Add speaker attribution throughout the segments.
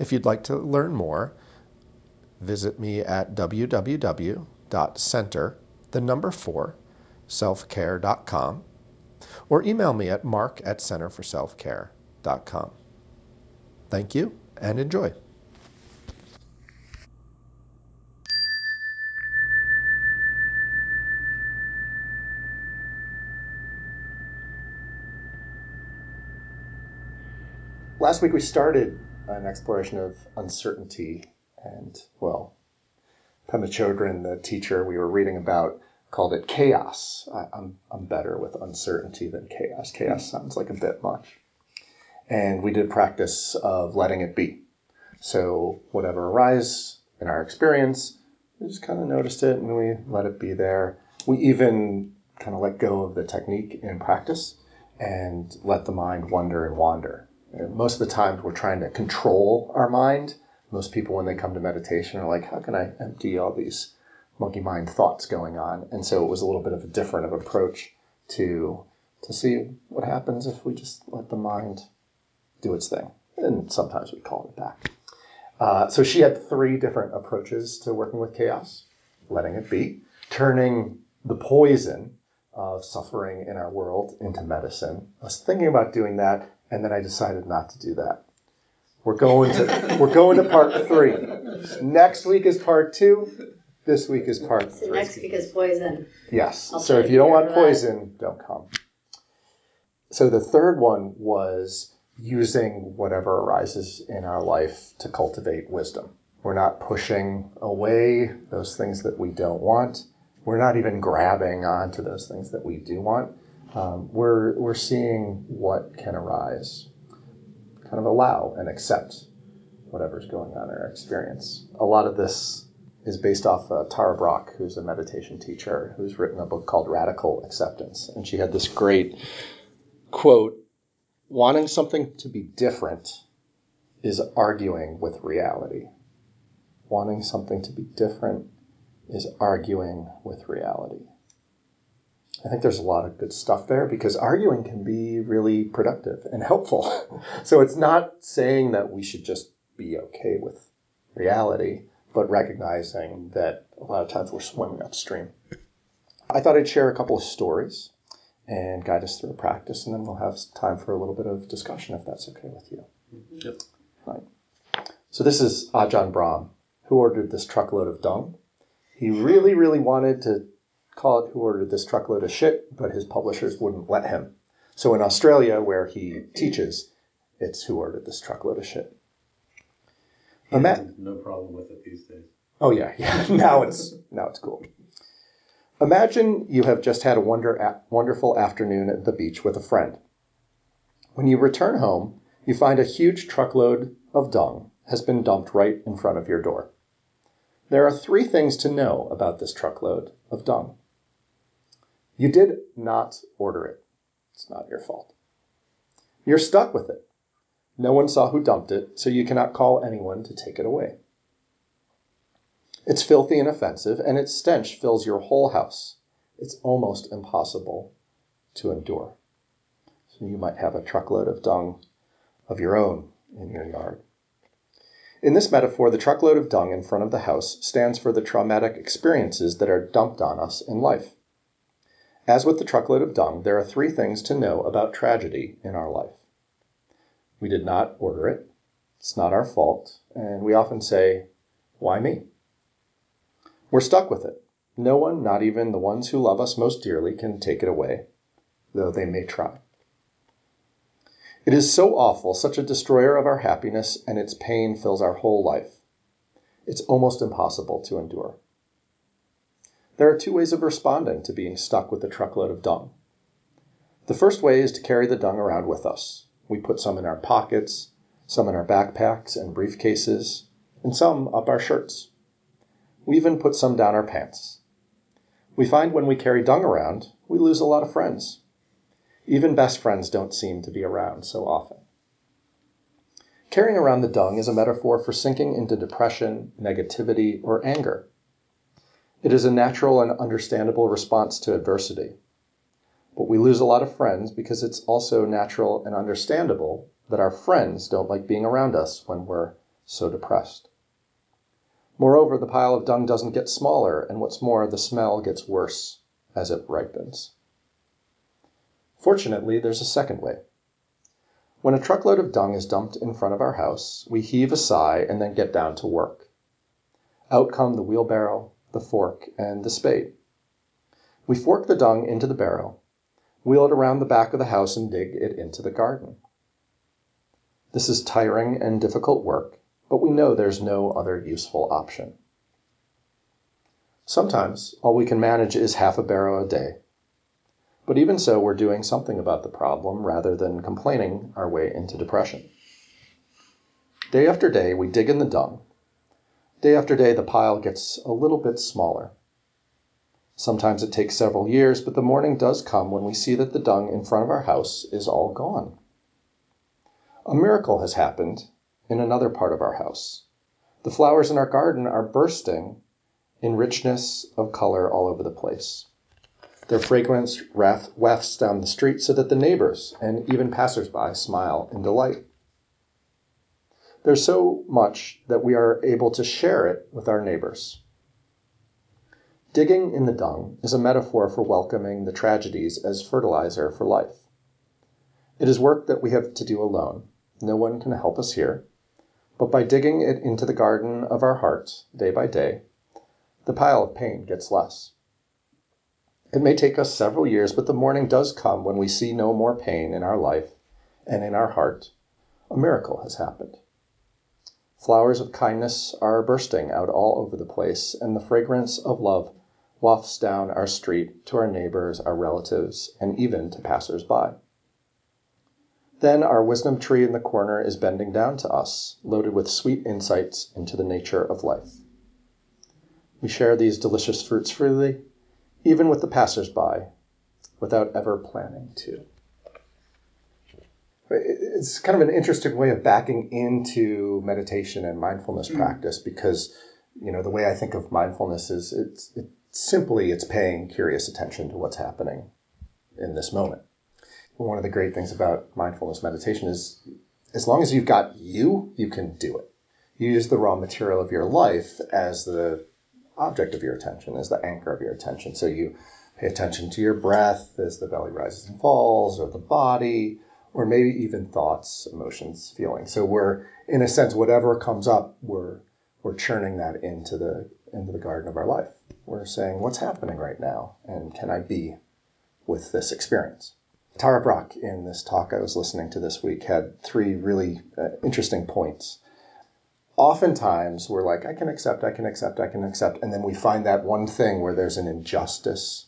Speaker 1: If you'd like to learn more, visit me at www.center, the number four, selfcare.com, or email me at mark at centerforselfcare.com. Thank you and enjoy. Last week we started an exploration of uncertainty and, well, Pema Chodron, the teacher we were reading about, called it chaos. I, I'm, I'm better with uncertainty than chaos. Chaos sounds like a bit much. And we did practice of letting it be. So whatever arises in our experience, we just kind of noticed it and we let it be there. We even kind of let go of the technique in practice and let the mind wander and wander. Most of the times we're trying to control our mind. Most people, when they come to meditation, are like, how can I empty all these monkey mind thoughts going on? And so it was a little bit of a different of approach to to see what happens if we just let the mind do its thing. And sometimes we call it back. Uh, so she had three different approaches to working with chaos letting it be, turning the poison of suffering in our world into medicine. I was thinking about doing that, and then I decided not to do that. We're going to we're going to part three. Next week is part two. This week is part
Speaker 2: So
Speaker 1: three.
Speaker 2: next week is poison.
Speaker 1: Yes.
Speaker 2: I'll
Speaker 1: So if you don't want
Speaker 2: remember that.
Speaker 1: poison, don't come. So the third one was using whatever arises in our life to cultivate wisdom. We're not pushing away those things that we don't want. We're not even grabbing onto those things that we do want. Um, we're, we're seeing what can arise, kind of allow and accept whatever's going on in our experience. A lot of this is based off uh, Tara Brach, who's a meditation teacher, who's written a book called Radical Acceptance. And she had this great quote Wanting something to be different is arguing with reality. Wanting something to be different is arguing with reality. I think there's a lot of good stuff there because arguing can be really productive and helpful. so it's not saying that we should just be okay with reality, but recognizing that a lot of times we're swimming upstream. I thought I'd share a couple of stories and guide us through a practice, and then we'll have time for a little bit of discussion if that's okay with you.
Speaker 3: Yep.
Speaker 1: Right. So this is Ajahn Brahm, who ordered this truckload of dung. He really, really wanted to call it Who Ordered This Truckload of Shit, but his publishers wouldn't let him. So in Australia, where he teaches, it's Who Ordered This Truckload of Shit. Ima-
Speaker 3: no problem with it these days.
Speaker 1: Oh yeah, yeah. Now it's now it's cool. Imagine you have just had a wonder a- wonderful afternoon at the beach with a friend. When you return home, you find a huge truckload of dung has been dumped right in front of your door. There are three things to know about this truckload of dung. You did not order it. It's not your fault. You're stuck with it. No one saw who dumped it, so you cannot call anyone to take it away. It's filthy and offensive, and its stench fills your whole house. It's almost impossible to endure. So you might have a truckload of dung of your own in your yard. In this metaphor, the truckload of dung in front of the house stands for the traumatic experiences that are dumped on us in life. As with the truckload of dung, there are three things to know about tragedy in our life. We did not order it, it's not our fault, and we often say, Why me? We're stuck with it. No one, not even the ones who love us most dearly, can take it away, though they may try. It is so awful, such a destroyer of our happiness, and its pain fills our whole life. It's almost impossible to endure. There are two ways of responding to being stuck with a truckload of dung. The first way is to carry the dung around with us. We put some in our pockets, some in our backpacks and briefcases, and some up our shirts. We even put some down our pants. We find when we carry dung around, we lose a lot of friends. Even best friends don't seem to be around so often. Carrying around the dung is a metaphor for sinking into depression, negativity, or anger. It is a natural and understandable response to adversity. But we lose a lot of friends because it's also natural and understandable that our friends don't like being around us when we're so depressed. Moreover, the pile of dung doesn't get smaller, and what's more, the smell gets worse as it ripens. Fortunately, there's a second way. When a truckload of dung is dumped in front of our house, we heave a sigh and then get down to work. Out come the wheelbarrow, the fork, and the spade. We fork the dung into the barrow, wheel it around the back of the house, and dig it into the garden. This is tiring and difficult work, but we know there's no other useful option. Sometimes all we can manage is half a barrow a day. But even so, we're doing something about the problem rather than complaining our way into depression. Day after day, we dig in the dung. Day after day, the pile gets a little bit smaller. Sometimes it takes several years, but the morning does come when we see that the dung in front of our house is all gone. A miracle has happened in another part of our house. The flowers in our garden are bursting in richness of color all over the place. Their fragrance wafts down the street so that the neighbors and even passersby smile in delight. There's so much that we are able to share it with our neighbors. Digging in the dung is a metaphor for welcoming the tragedies as fertilizer for life. It is work that we have to do alone. No one can help us here. But by digging it into the garden of our hearts, day by day, the pile of pain gets less. It may take us several years, but the morning does come when we see no more pain in our life and in our heart. A miracle has happened. Flowers of kindness are bursting out all over the place, and the fragrance of love wafts down our street to our neighbors, our relatives, and even to passers by. Then our wisdom tree in the corner is bending down to us, loaded with sweet insights into the nature of life. We share these delicious fruits freely, even with the passers-by, without ever planning to. It's kind of an interesting way of backing into meditation and mindfulness mm-hmm. practice because, you know, the way I think of mindfulness is it's, it's simply it's paying curious attention to what's happening in this moment one of the great things about mindfulness meditation is as long as you've got you, you can do it. You use the raw material of your life as the object of your attention, as the anchor of your attention. So you pay attention to your breath as the belly rises and falls, or the body, or maybe even thoughts, emotions, feelings. So we're, in a sense, whatever comes up, we're we're churning that into the into the garden of our life. We're saying, what's happening right now, and can I be with this experience? Tara Brach, in this talk I was listening to this week, had three really uh, interesting points. Oftentimes, we're like, I can accept, I can accept, I can accept. And then we find that one thing where there's an injustice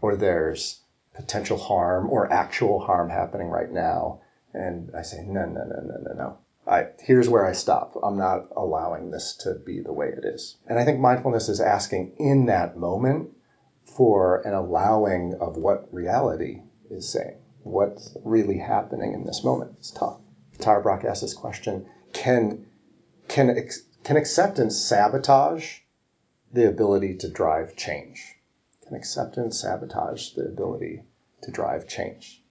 Speaker 1: or there's potential harm or actual harm happening right now. And I say, no, no, no, no, no, no. I, here's where I stop. I'm not allowing this to be the way it is. And I think mindfulness is asking in that moment for an allowing of what reality is saying. What's really happening in this moment? It's tough. Tara Brach asked this question: Can can can acceptance sabotage the ability to drive change? Can acceptance sabotage the ability to drive change?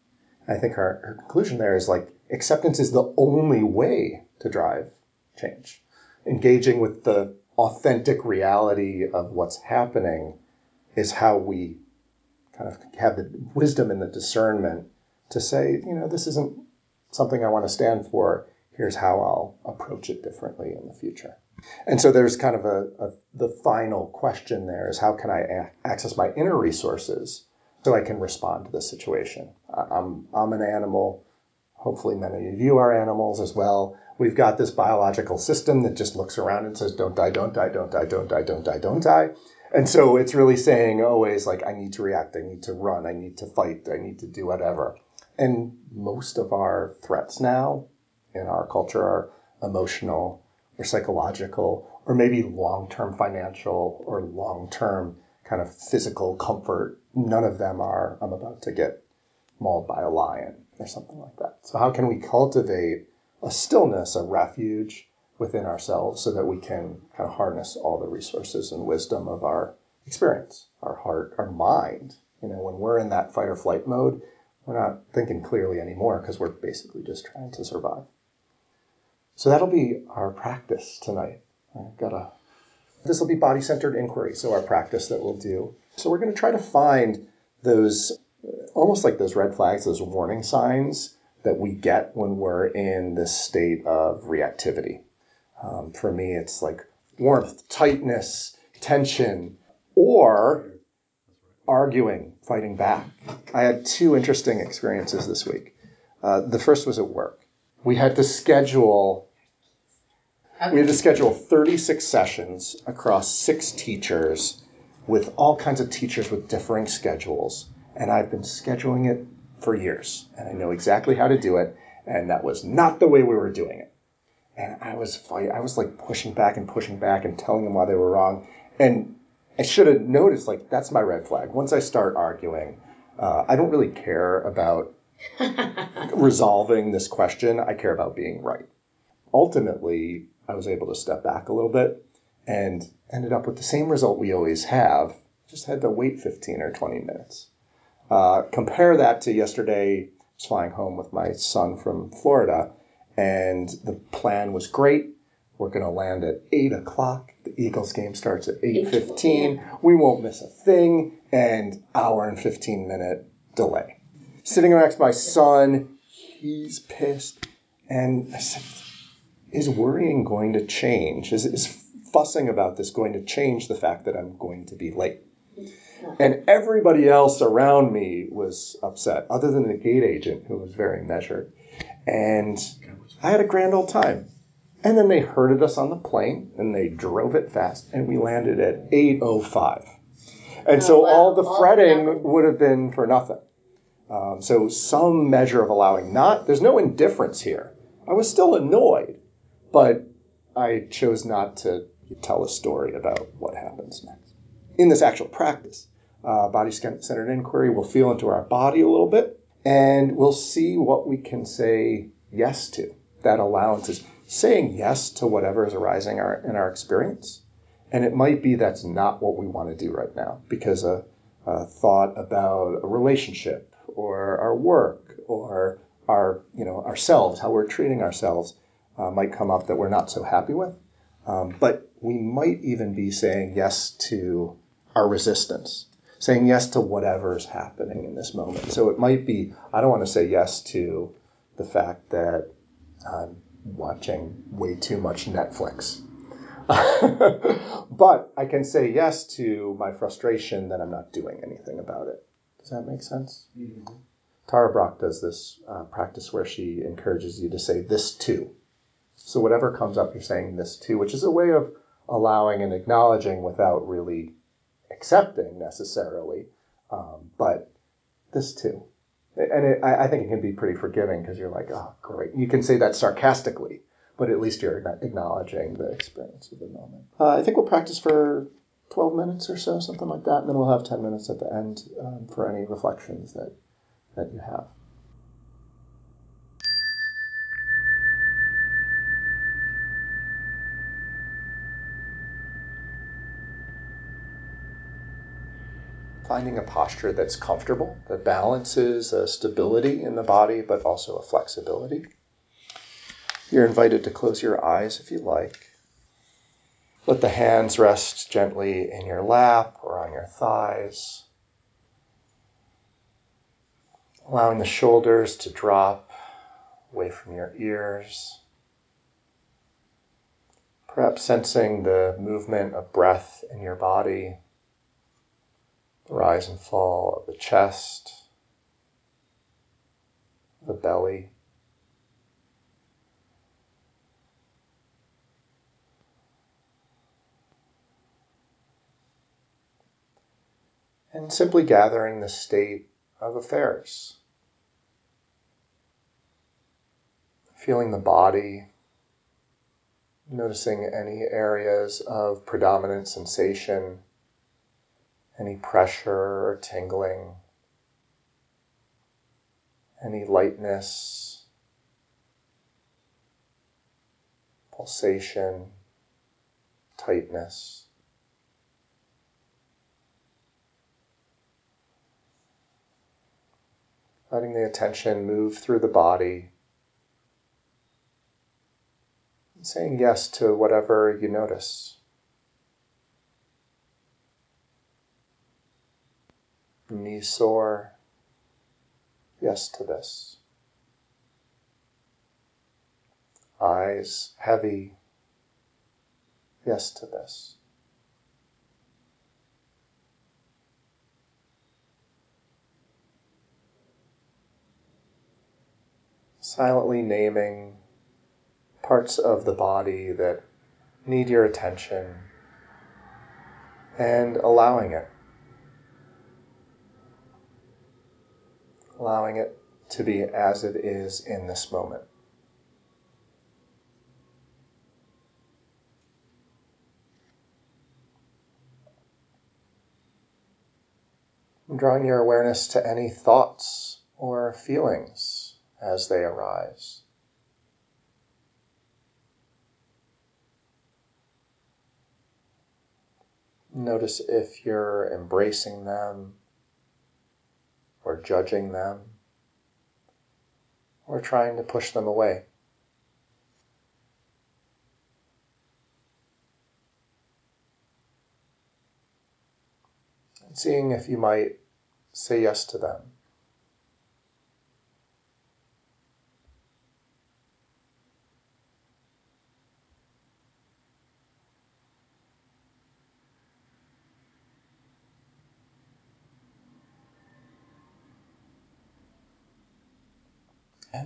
Speaker 1: I think her, her conclusion there is like acceptance is the only way to drive change. Engaging with the authentic reality of what's happening is how we kind of have the wisdom and the discernment to say, you know, this isn't something I want to stand for. Here's how I'll approach it differently in the future. And so there's kind of a, a the final question there is how can I a- access my inner resources so I can respond to the situation? I'm, I'm an animal. Hopefully, many of you are animals as well. We've got this biological system that just looks around and says, don't die, don't die, don't die, don't die, don't die, don't die. And so it's really saying always like, I need to react, I need to run, I need to fight, I need to do whatever. And most of our threats now in our culture are emotional or psychological or maybe long term financial or long term kind of physical comfort. None of them are, I'm about to get mauled by a lion or something like that. So, how can we cultivate a stillness, a refuge within ourselves so that we can kind of harness all the resources and wisdom of our experience, our heart, our mind? You know, when we're in that fight or flight mode, we're not thinking clearly anymore because we're basically just trying to survive. So that'll be our practice tonight. I've got a this will be body centered inquiry, so our practice that we'll do. So we're going to try to find those almost like those red flags, those warning signs that we get when we're in this state of reactivity. Um, for me, it's like warmth, tightness, tension, or arguing, fighting back. I had two interesting experiences this week. Uh, the first was at work. We had to schedule we had to schedule 36 sessions across six teachers with all kinds of teachers with differing schedules. And I've been scheduling it for years, and I know exactly how to do it. And that was not the way we were doing it. And I was fight, I was like pushing back and pushing back and telling them why they were wrong. And I should have noticed like that's my red flag. Once I start arguing, uh, I don't really care about resolving this question. I care about being right. Ultimately, I was able to step back a little bit and ended up with the same result we always have. Just had to wait 15 or 20 minutes. Uh, compare that to yesterday. I was flying home with my son from Florida, and the plan was great. We're going to land at eight o'clock. The Eagles game starts at eight fifteen. We won't miss a thing. And hour and fifteen minute delay. Sitting next to my son, he's pissed, and I said, "Is worrying going to change? Is, is fussing about this going to change the fact that I'm going to be late?" And everybody else around me was upset, other than the gate agent, who was very measured. And I had a grand old time. And then they herded us on the plane and they drove it fast and we landed at 8.05. And so
Speaker 2: Oh, wow.
Speaker 1: all the fretting would have been for nothing. Um, so some measure of allowing not, there's no indifference here. I was still annoyed, but I chose not to tell a story about what happens next. In this actual practice, uh, body centered inquiry, we'll feel into our body a little bit and we'll see what we can say yes to. That allowance is saying yes to whatever is arising our, in our experience. And it might be that's not what we want to do right now because a, a thought about a relationship or our work or our, you know, ourselves, how we're treating ourselves, uh, might come up that we're not so happy with. Um, but we might even be saying yes to our resistance, saying yes to whatever is happening in this moment. So it might be, I don't want to say yes to the fact that I'm watching way too much Netflix. but I can say yes to my frustration that I'm not doing anything about it. Does that make sense? Tara Brach does this uh, practice where she encourages you to say this too. So whatever comes up, you're saying this too, which is a way of allowing and acknowledging without really accepting necessarily, um, but this too. And it, I, think it can be pretty forgiving because you're like, oh, great. You can say that sarcastically, but at least you're acknowledging the experience of the moment. Uh, I think we'll practice for 12 minutes or so, something like that, and then we'll have 10 minutes at the end um, for any reflections that, that you have. Finding a posture that's comfortable, that balances a stability in the body, but also a flexibility. You're invited to close your eyes if you like. Let the hands rest gently in your lap or on your thighs. Allowing the shoulders to drop away from your ears. Perhaps sensing the movement of breath in your body, the rise and fall of the chest, the belly. And simply gathering the state of affairs. Feeling the body, Noticing any areas of predominant sensation, any pressure or tingling, any lightness, pulsation, tightness. Letting the attention move through the body saying yes to whatever you notice. Knees sore, yes to this. Eyes heavy, yes to this. Silently naming parts of the body that need your attention and allowing it. Allowing it to be as it is in this moment. drawing your awareness to any thoughts or feelings as they arise. Notice if you're embracing them or judging them or trying to push them away. And seeing if you might say yes to them.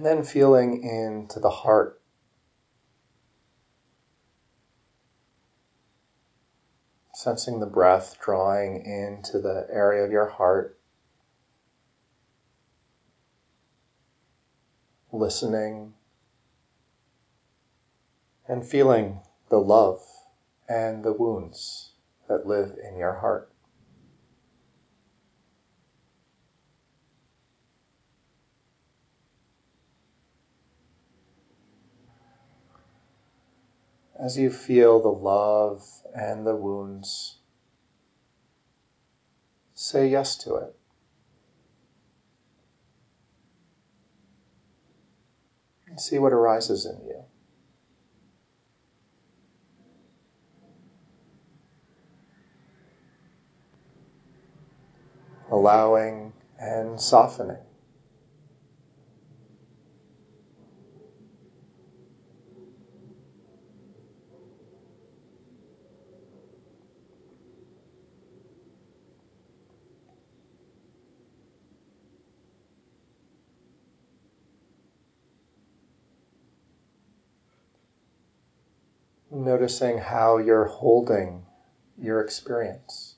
Speaker 1: And then feeling into the heart. Sensing the breath drawing into the area of your heart. Listening and feeling the love and the wounds that live in your heart. As you feel the love and the wounds, say yes to it. And see what arises in you. Allowing and softening. Noticing how you're holding your experience.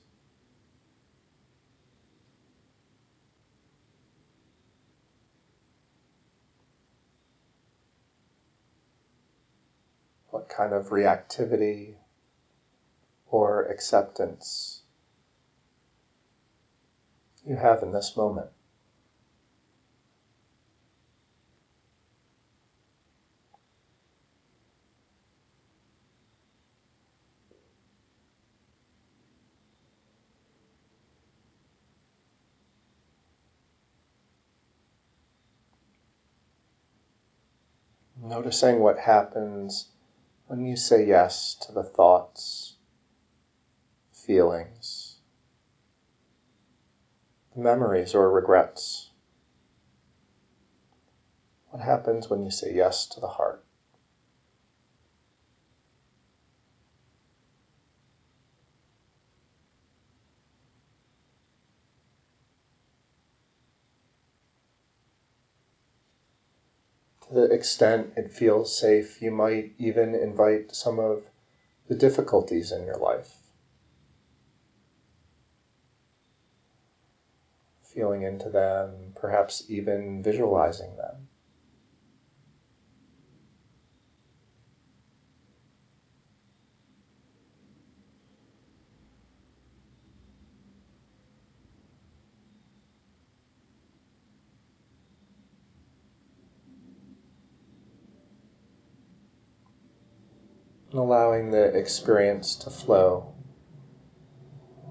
Speaker 1: What kind of reactivity or acceptance you have in this moment. Noticing what happens when you say yes to the thoughts, feelings, memories, or regrets. What happens when you say yes to the heart? The extent it feels safe, you might even invite some of the difficulties in your life. Feeling into them, perhaps even visualizing them. And allowing the experience to flow,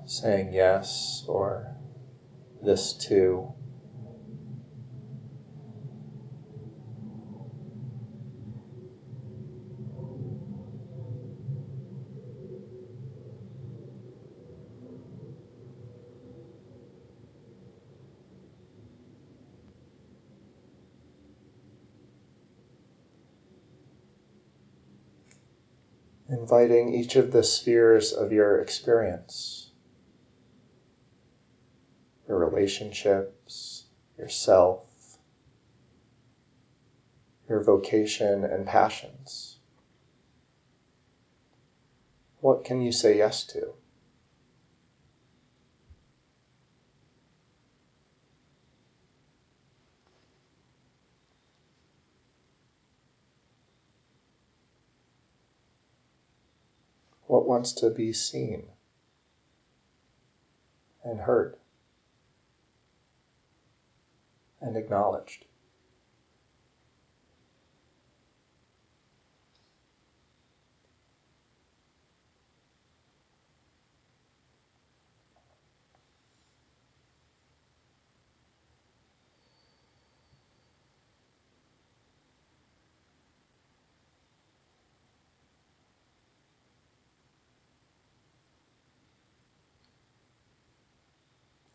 Speaker 1: saying yes or this too. Inviting each of the spheres of your experience, your relationships, yourself, your vocation and passions. What can you say yes to? What wants to be seen and heard and acknowledged.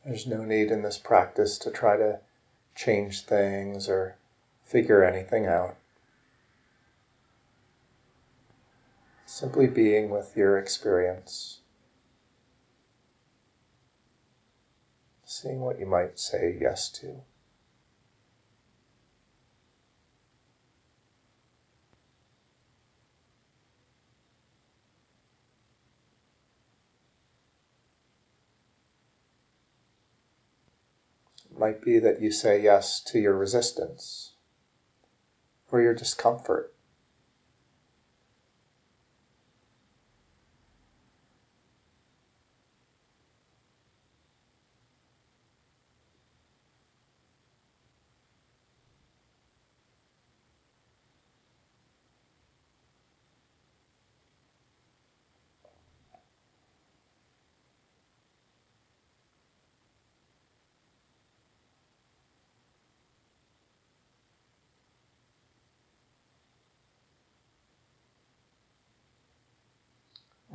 Speaker 1: There's no need in this practice to try to change things or figure anything out. Simply being with your experience, seeing what you might say yes to. Might be that you say yes to your resistance or your discomfort.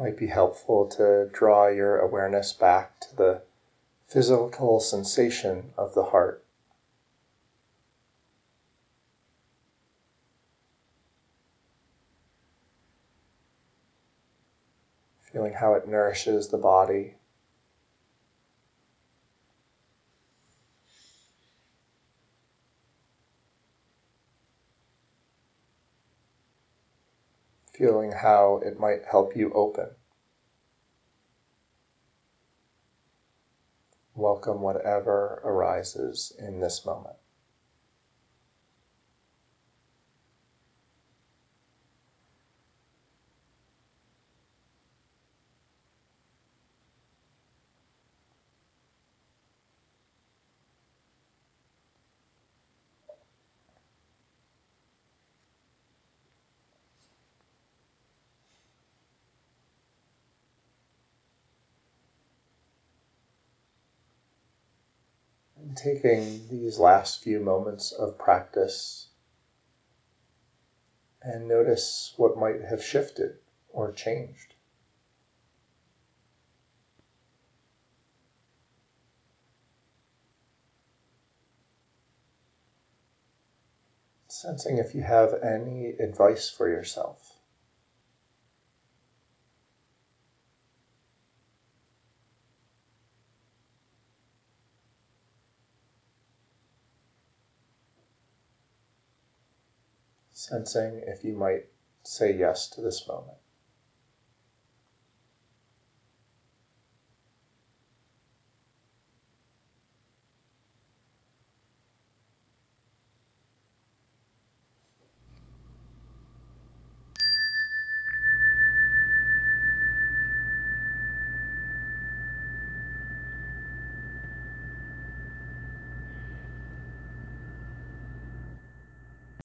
Speaker 1: Might be helpful to draw your awareness back to the physical sensation of the heart. Feeling how it nourishes the body. Feeling how it might help you open. welcome whatever arises in this moment. And taking these last few moments of practice and notice what might have shifted or changed. Sensing if you have any advice for yourself. Sensing if you might say yes to this moment.